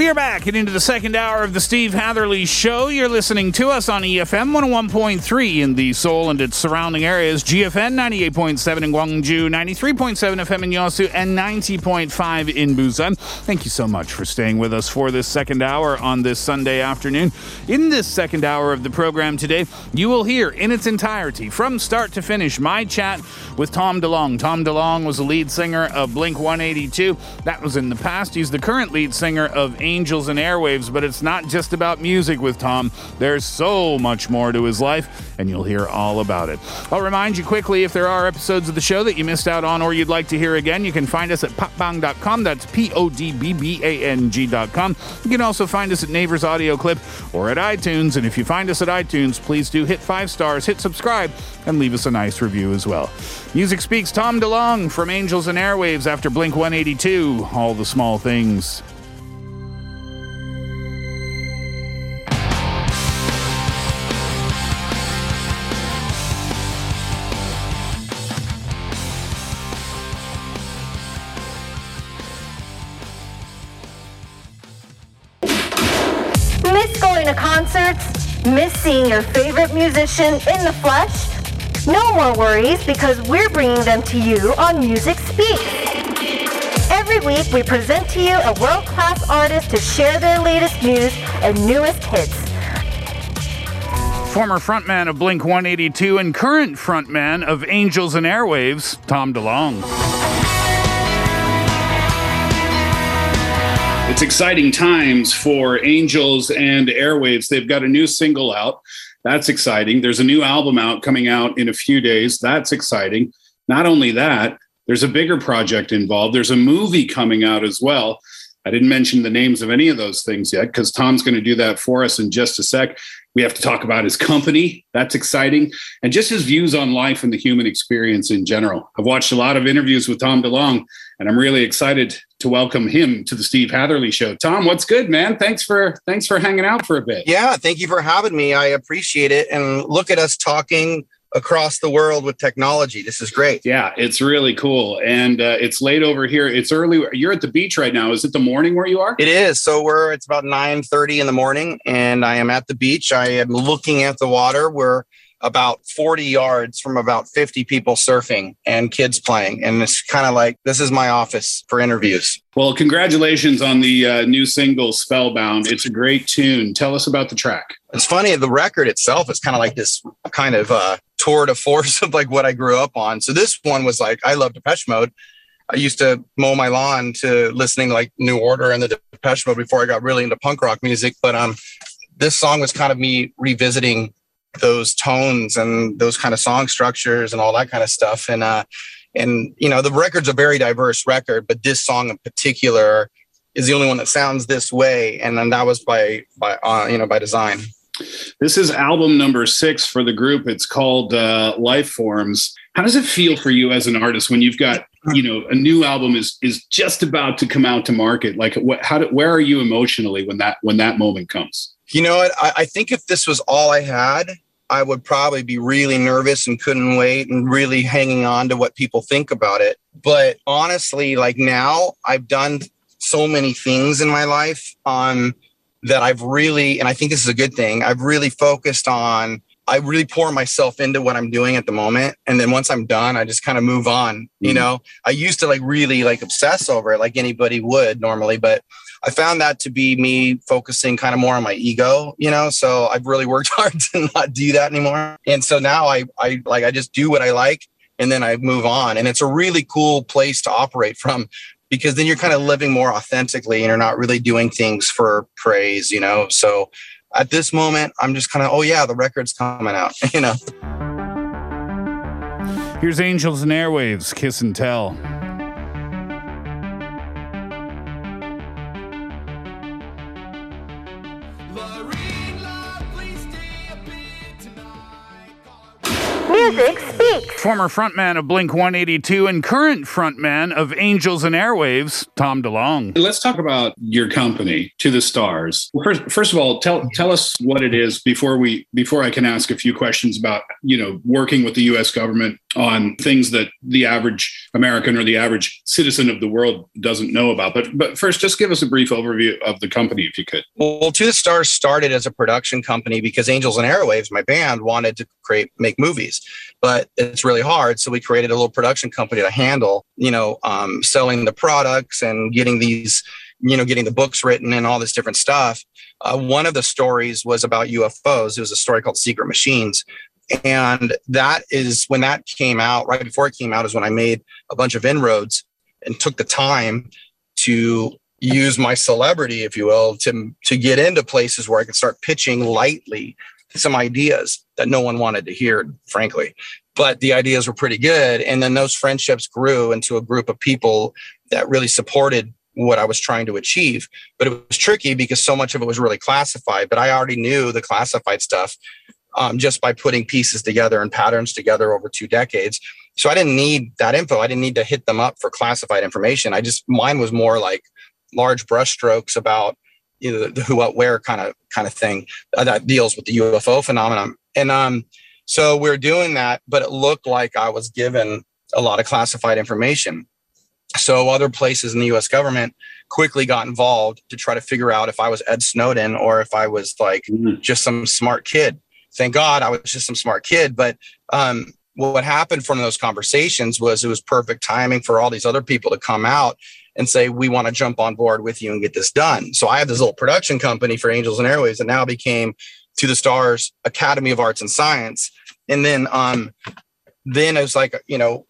We are back and into the second hour of the Steve Hatherley Show. You're listening to us on EFM 101.3 in the Seoul and its surrounding areas, GFN 98.7 in Gwangju, 93.7 FM in Yosu, and 90.5 in Busan. Thank you so much for staying with us for this second hour on this Sunday afternoon. In this second hour of the program today, you will hear in its entirety, from start to finish, my chat with Tom DeLonge. Tom DeLonge was the lead singer of Blink 182. That was in the past. He's the current lead singer of Angels and Airwaves, but it's not just about music with Tom. There's so much more to his life, and you'll hear all about it. I'll remind you quickly if there are episodes of the show that you missed out on or you'd like to hear again, you can find us at podbbang.com. That's P O D B B A N G.com. You can also find us at Naver Audio Clip or at iTunes. And if you find us at iTunes, please do hit five stars, hit subscribe, and leave us a nice review as well. Music Speaks Tom DeLonge from Angels and Airwaves after Blink 182. All the small things. Miss seeing your favorite musician in the flesh? No more worries because we're bringing them to you on Music Speaks. Every week we present to you a world-class artist to share their latest news and newest hits. Former frontman of Blink 182 and current frontman of Angels and Airwaves, Tom DeLonge. It's exciting times for Angels and Airwaves. They've got a new single out. That's exciting. There's a new album out coming out in a few days. That's exciting. Not only that, there's a bigger project involved. There's a movie coming out as well. I didn't mention the names of any of those things yet because Tom's going to do that for us in just a sec. We have to talk about his company. That's exciting. And just his views on life and the human experience in general. I've watched a lot of interviews with Tom DeLonge, and I'm really excited to welcome him to the Steve Hatherley show. Tom, what's good, man? Thanks for thanks for hanging out for a bit. Yeah, thank you for having me. I appreciate it. And look at us talking across the world with technology. This is great. Yeah, it's really cool. And uh, it's late over here. It's early. You're at the beach right now. Is it the morning where you are? It is. So we're it's about 9 30 in the morning, and I am at the beach. I am looking at the water. We're about 40 yards from about 50 people surfing and kids playing. And it's kind of like this is my office for interviews. Well, congratulations on the uh, new single Spellbound. It's a great tune. Tell us about the track. It's funny, the record itself is kind of like this kind of uh, tour de force of like what I grew up on. So this one was like, I love Depeche Mode. I used to mow my lawn to listening like New Order and the Depeche Mode before I got really into punk rock music. But um, this song was kind of me revisiting those tones and those kind of song structures and all that kind of stuff. And uh, and you know, the record's a very diverse record, but this song in particular is the only one that sounds this way, and then that was by by uh, you know by design. This is album number six for the group. It's called uh, Life Forms. How does it feel for you as an artist when you've got you know a new album is is just about to come out to market? Like, what? How? Do, where are you emotionally when that when that moment comes? You know what? I, I think if this was all I had, I would probably be really nervous and couldn't wait and really hanging on to what people think about it. But honestly, like now, I've done so many things in my life um, that I've really, and I think this is a good thing, I've really focused on. I really pour myself into what I'm doing at the moment. And then once I'm done, I just kind of move on. You know, I used to like really like obsess over it like anybody would normally, but I found that to be me focusing kind of more on my ego, you know. So I've really worked hard to not do that anymore. And so now I, I like, I just do what I like and then I move on. And it's a really cool place to operate from because then you're kind of living more authentically and you're not really doing things for praise, you know. So at this moment, I'm just kind of, oh yeah, the record's coming out, you know. Here's Angels and Airwaves, Kiss and Tell. Former frontman of Blink 182 and current frontman of Angels and Airwaves, Tom DeLonge. Let's talk about your company, To the Stars. First, first of all, tell tell us what it is before we before I can ask a few questions about you know working with the U.S. government on things that the average American or the average citizen of the world doesn't know about. But but first, just give us a brief overview of the company, if you could. Well, To the Stars started as a production company because Angels and Airwaves, my band, wanted to create make movies, but it's really hard. So we created a little production company to handle, you know, um, selling the products and getting these, you know, getting the books written and all this different stuff. Uh, one of the stories was about UFOs. It was a story called Secret Machines, and that is when that came out right before it came out is when i made a bunch of inroads and took the time to use my celebrity if you will to to get into places where i could start pitching lightly some ideas that no one wanted to hear frankly but the ideas were pretty good and then those friendships grew into a group of people that really supported what I was trying to achieve. But it was tricky because so much of it was really classified, but I already knew the classified stuff um, just by putting pieces together and patterns together over two decades. So I didn't need that info. I didn't need to hit them up for classified information. I just mine was more like large brushstrokes about you know the who, what, where kind of kind of thing uh, that deals with the UFO phenomenon. And um, so we're doing that, but it looked like I was given a lot of classified information. So other places in the U.S. government quickly got involved to try to figure out if I was Ed Snowden or if I was like mm-hmm. just some smart kid thank God I was just some smart kid. But um, what happened from those conversations was it was perfect timing for all these other people to come out and say, we want to jump on board with you and get this done. So I have this little production company for Angels and Airwaves that now became to the Stars Academy of Arts and Science. And then um, then it was like, you know,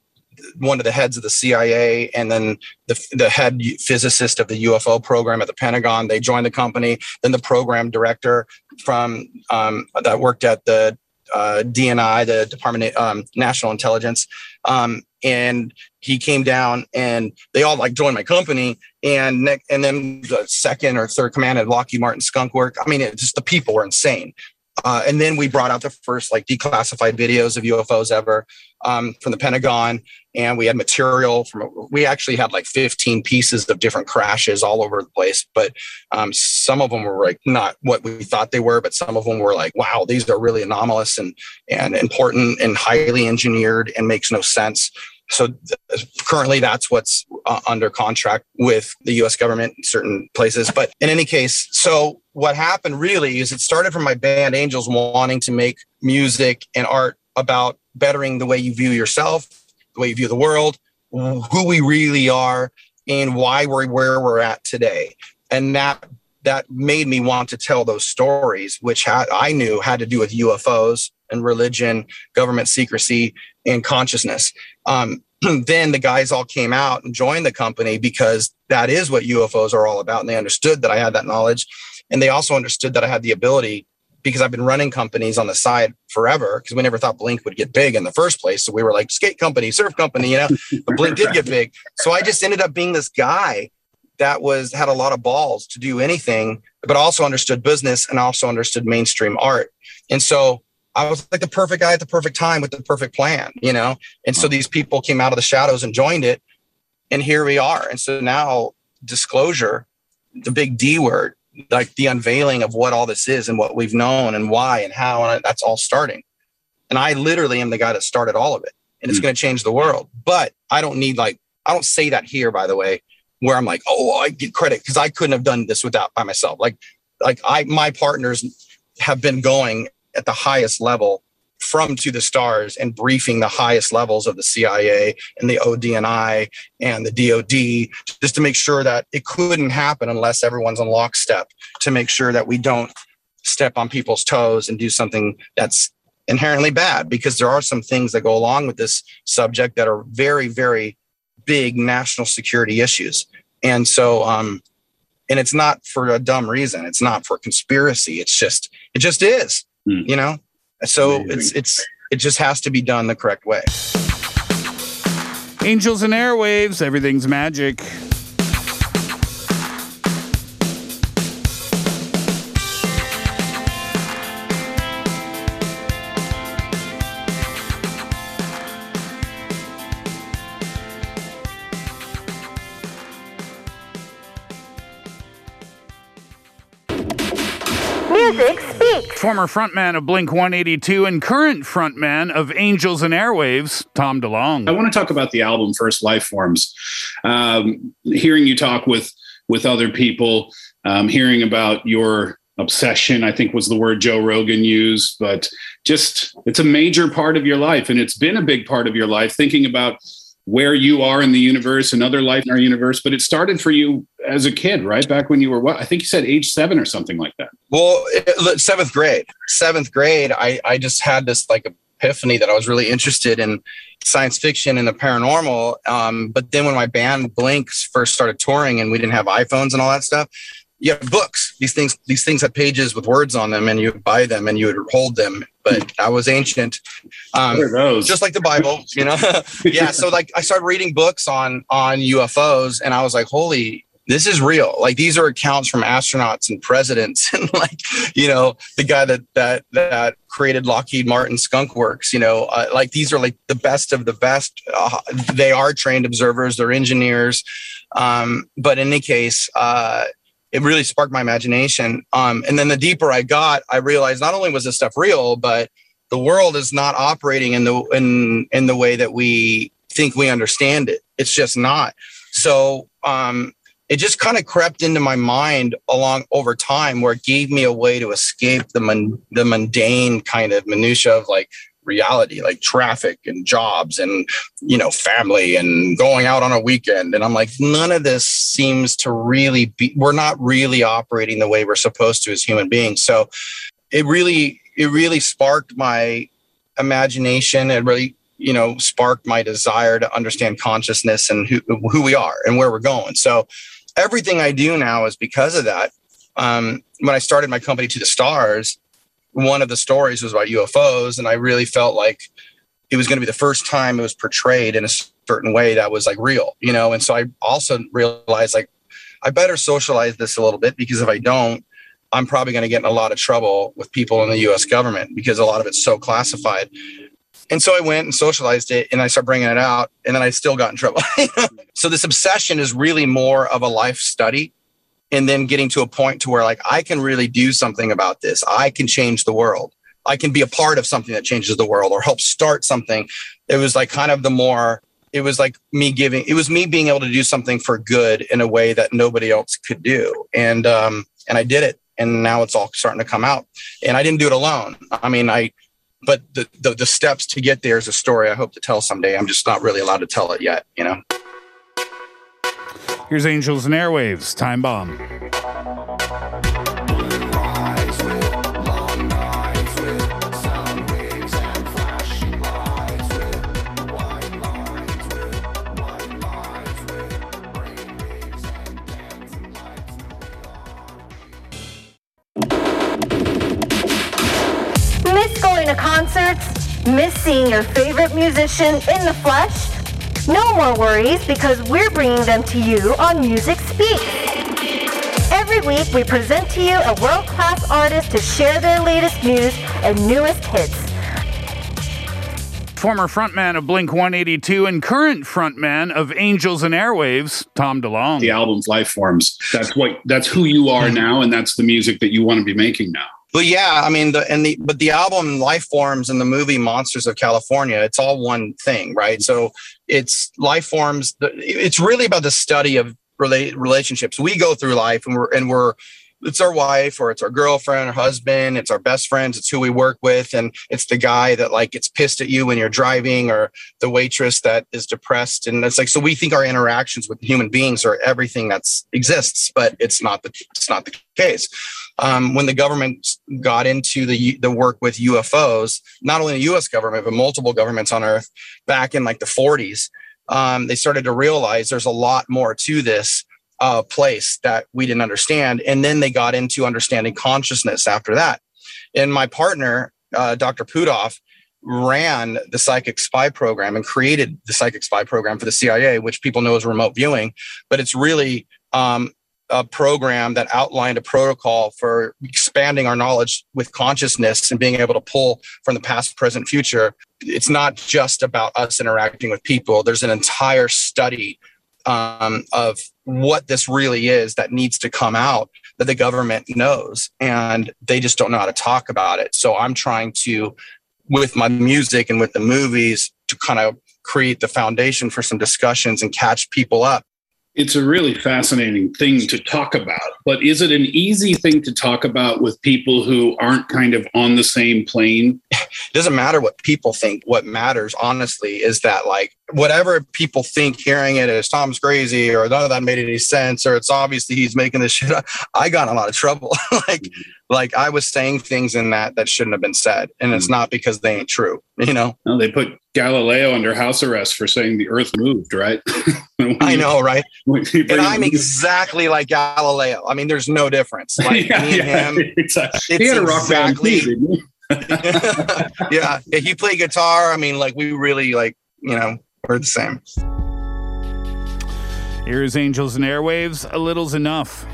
one of the heads of the CIA and then the, the head physicist of the UFO program at the Pentagon. They joined the company. Then the program director from um, that worked at the uh, DNI, the Department of um, National Intelligence, um, and he came down and they all like joined my company. And and then the second or third command at Lockheed Martin Skunk Work. I mean, it, just the people were insane. Uh, and then we brought out the first like declassified videos of UFOs ever um, from the Pentagon, and we had material from. We actually had like 15 pieces of different crashes all over the place, but um, some of them were like not what we thought they were, but some of them were like, wow, these are really anomalous and and important and highly engineered and makes no sense. So currently, that's what's uh, under contract with the U.S. government in certain places. But in any case, so what happened really is it started from my band Angels wanting to make music and art about bettering the way you view yourself, the way you view the world, who we really are, and why we're where we're at today. And that that made me want to tell those stories, which I knew had to do with UFOs and religion, government secrecy, and consciousness. Um, then the guys all came out and joined the company because that is what UFOs are all about. And they understood that I had that knowledge. And they also understood that I had the ability because I've been running companies on the side forever because we never thought Blink would get big in the first place. So we were like skate company, surf company, you know, but Blink did get big. So I just ended up being this guy that was had a lot of balls to do anything, but also understood business and also understood mainstream art. And so I was like the perfect guy at the perfect time with the perfect plan, you know? And so these people came out of the shadows and joined it. And here we are. And so now disclosure, the big D word, like the unveiling of what all this is and what we've known and why and how and that's all starting and i literally am the guy that started all of it and it's mm. going to change the world but i don't need like i don't say that here by the way where i'm like oh i get credit because i couldn't have done this without by myself like like i my partners have been going at the highest level from to the stars and briefing the highest levels of the CIA and the ODNI and the DOD just to make sure that it couldn't happen unless everyone's on lockstep to make sure that we don't step on people's toes and do something that's inherently bad because there are some things that go along with this subject that are very very big national security issues. And so um and it's not for a dumb reason. It's not for conspiracy. It's just it just is Mm. you know so Amazing. it's it's it just has to be done the correct way Angels and airwaves, everything's magic. Music speaks. Former frontman of Blink 182 and current frontman of Angels and Airwaves, Tom DeLonge. I want to talk about the album First Life Forms. Um, hearing you talk with with other people, um, hearing about your obsession, I think was the word Joe Rogan used, but just it's a major part of your life, and it's been a big part of your life. Thinking about where you are in the universe and other life in our universe, but it started for you as a kid, right? Back when you were what? I think you said age seven or something like that. Well, it- seventh grade, seventh grade, I, I just had this like epiphany that I was really interested in science fiction and the paranormal. Um, but then when my band Blinks first started touring and we didn't have iPhones and all that stuff, you have books. These things, these things had pages with words on them, and you buy them and you would hold them. But I was ancient, um, What are those? just like the Bible, you know. yeah. So like, I started reading books on on UFOs, and I was like, holy. This is real. Like these are accounts from astronauts and presidents, and like you know the guy that that that created Lockheed Martin Skunk Works. You know, uh, like these are like the best of the best. Uh, they are trained observers. They're engineers. Um, but in any case, uh, it really sparked my imagination. Um, and then the deeper I got, I realized not only was this stuff real, but the world is not operating in the in in the way that we think we understand it. It's just not. So um, it just kind of crept into my mind along over time, where it gave me a way to escape the mun- the mundane kind of minutia of like reality like traffic and jobs and you know family and going out on a weekend. And i'm like none of this seems to really be we're not really operating the way we're supposed to as human beings. So it really it really sparked my imagination. And really you know sparked my desire to understand consciousness and who, who we are and where we're going. So everything i do now is because of that. Um, when i started my company to the stars one of the stories was about ufos and i really felt like it was going to be the first time it was portrayed in a certain way that was like real you know and so i also realized like i better socialize this a little bit because if i don't i'm probably going to get in a lot of trouble with people in the us government because a lot of it's so classified and so I went and socialized it and I started bringing it out and then I still got in trouble. so this obsession is really more of a life study and then getting to a point to where like I can really do something about this. I can change the world. I can be a part of something that changes the world or help start something. It was like kind of the more it was like me giving it was me being able to do something for good in a way that nobody else could do. And um and I did it and now it's all starting to come out. And I didn't do it alone. I mean, I but the, the the steps to get there is a story I hope to tell someday. I'm just not really allowed to tell it yet, you know. Here's Angels and Airwaves, Time Bomb. Miss going to concerts? Miss seeing your favorite musician in the flesh? No more worries because we're bringing them to you on Music Speaks. Every week we present to you a world-class artist to share their latest news and newest hits. Former frontman of Blink 182 and current frontman of Angels and Airwaves, Tom DeLonge. The album's life forms. That's what. That's who you are now, and that's the music that you want to be making now. But yeah, I mean, the and the but the album Life Forms and the movie Monsters of California, it's all one thing, right? So it's life forms. It's really about the study of rela- relationships. We go through life and we're and we're it's our wife or it's our girlfriend or husband it's our best friends it's who we work with and it's the guy that like gets pissed at you when you're driving or the waitress that is depressed and it's like so we think our interactions with human beings are everything that's exists but it's not the it's not the case um, when the government got into the the work with UFOs, not only the U.S. government but multiple governments on Earth back in like the 40s, um, they started to realize there's a lot more to this uh, place that we didn't understand, and then they got into understanding consciousness after that. And my partner, uh, Dr. Puthoff, ran the psychic spy program and created the psychic spy program for the CIA, which people know as remote viewing, but it's really um, a program that outlined a protocol for expanding our knowledge with consciousness and being able to pull from the past, present, future. It's not just about us interacting with people. There's an entire study um, of what this really is that needs to come out that the government knows and they just don't know how to talk about it. So I'm trying to, with my music and with the movies, to kind of create the foundation for some discussions and catch people up it's a really fascinating thing to talk about. But is it an easy thing to talk about with people who aren't kind of on the same plane? It doesn't matter what people think. What matters, honestly, is that like whatever people think hearing it is Tom's crazy or none of that made any sense or it's obviously he's making this shit up. I got in a lot of trouble. like mm-hmm. like I was saying things in that that shouldn't have been said. And it's mm-hmm. not because they ain't true, you know? No, they put Galileo under house arrest for saying the earth moved, right? I know, right? and I'm exactly like Galileo. I mean, there's no difference. Like yeah, me and yeah, him. Exactly. It's he had a rock exactly, band yeah. If you play guitar, I mean, like we really like, you know, we're the same. Here's Angels and Airwaves. A little's enough.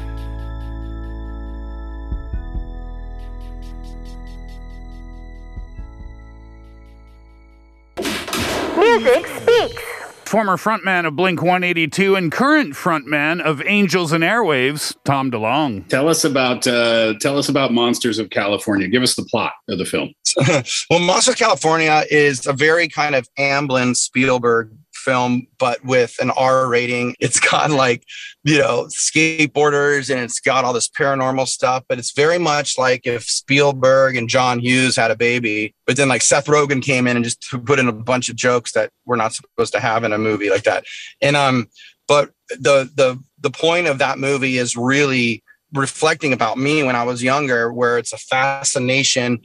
Music speaks. Former frontman of Blink 182 and current frontman of Angels and Airwaves, Tom DeLonge. Tell us about uh, tell us about Monsters of California. Give us the plot of the film. well, Monsters of California is a very kind of Amblin Spielberg film, but with an R rating. It's got like, you know, skateboarders and it's got all this paranormal stuff, but it's very much like if Spielberg and John Hughes had a baby, but then like Seth Rogen came in and just put in a bunch of jokes that we're not supposed to have in a movie like that. And um, but the the the point of that movie is really reflecting about me when I was younger, where it's a fascination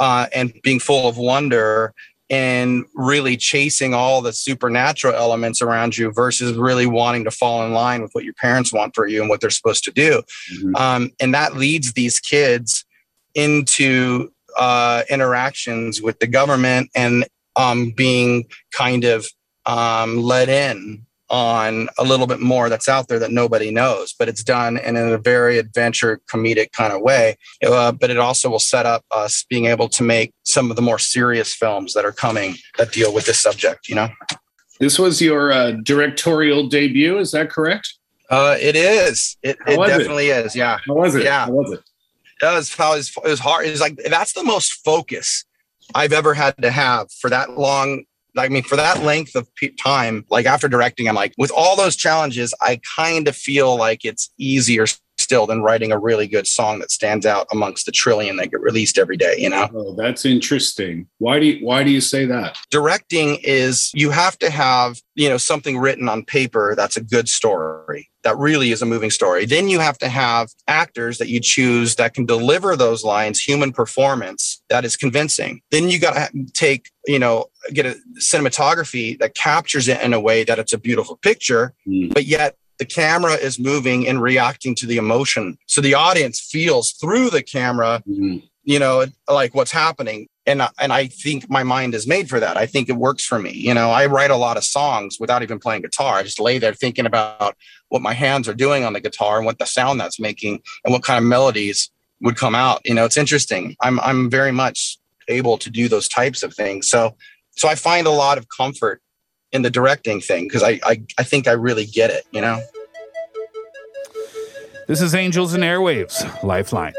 uh, and being full of wonder and really chasing all the supernatural elements around you versus really wanting to fall in line with what your parents want for you and what they're supposed to do. Mm-hmm. Um, and that leads these kids into uh, interactions with the government and um, being kind of um, let in on a little bit more that's out there that nobody knows, but it's done in a very adventure comedic kind of way. Uh, but it also will set up us being able to make some of the more serious films that are coming that deal with this subject, you know? This was your uh, directorial debut, is that correct? Uh, it is. It, it definitely it? is. Yeah. How was it? Yeah. How was it? It was, it was, it was hard. It was like, that's the most focus I've ever had to have for that long I mean, for that length of time, like after directing, I'm like, with all those challenges, I kind of feel like it's easier still than writing a really good song that stands out amongst the trillion that get released every day you know? Oh, that's interesting. Why do you why do you say that? Directing is you have to have you know something written on paper that's a good story that really is a moving story. Then you have to have actors that you choose that can deliver those lines human performance that is convincing then you got to take you know get a cinematography that captures it in a way that it's a beautiful picture mm. but yet the camera is moving and reacting to the emotion. So the audience feels through the camera, mm-hmm. you know, like what's happening. And, and I think my mind is made for that. I think it works for me. You know, I write a lot of songs without even playing guitar. I just lay there thinking about what my hands are doing on the guitar and what the sound that's making and what kind of melodies would come out. You know, it's interesting. I'm, I'm very much able to do those types of things. So, so I find a lot of comfort in the directing thing because I, I I think I really get it, you know. This is Angels and Airwaves Lifeline.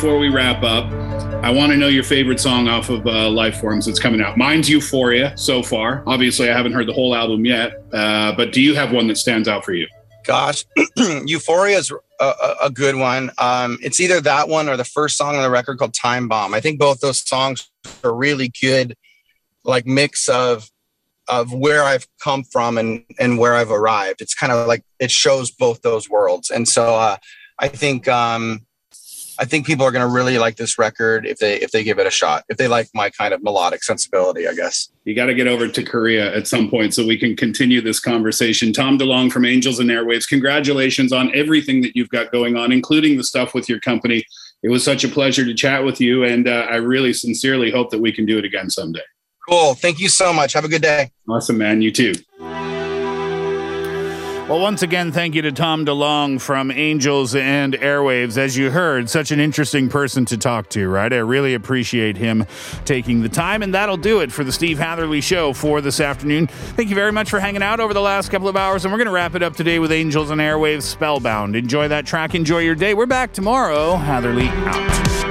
Before we wrap up, I want to know your favorite song off of uh, Lifeforms that's coming out. Mine's Euphoria so far. Obviously, I haven't heard the whole album yet, uh, but do you have one that stands out for you? Gosh, Euphoria is a, a, a good one. Um, it's either that one or the first song on the record called Time Bomb. I think both those songs are really good, like mix of of where I've come from and and where I've arrived. It's kind of like it shows both those worlds, and so uh, I think um, I think people are going to really like this record if they if they give it a shot. If they like my kind of melodic sensibility, I guess. You got to get over to Korea at some point so we can continue this conversation. Tom DeLonge from Angels and Airwaves, congratulations on everything that you've got going on, including the stuff with your company. It was such a pleasure to chat with you, and uh, I really sincerely hope that we can do it again someday. Cool. Thank you so much. Have a good day. Awesome, man. You too. Well, once again, thank you to Tom DeLonge from Angels and Airwaves. As you heard, such an interesting person to talk to, right? I really appreciate him taking the time, and that'll do it for the Steve Hatherley Show for this afternoon. Thank you very much for hanging out over the last couple of hours, and we're going to wrap it up today with Angels and Airwaves Spellbound. Enjoy that track, enjoy your day. We're back tomorrow. Hatherley out.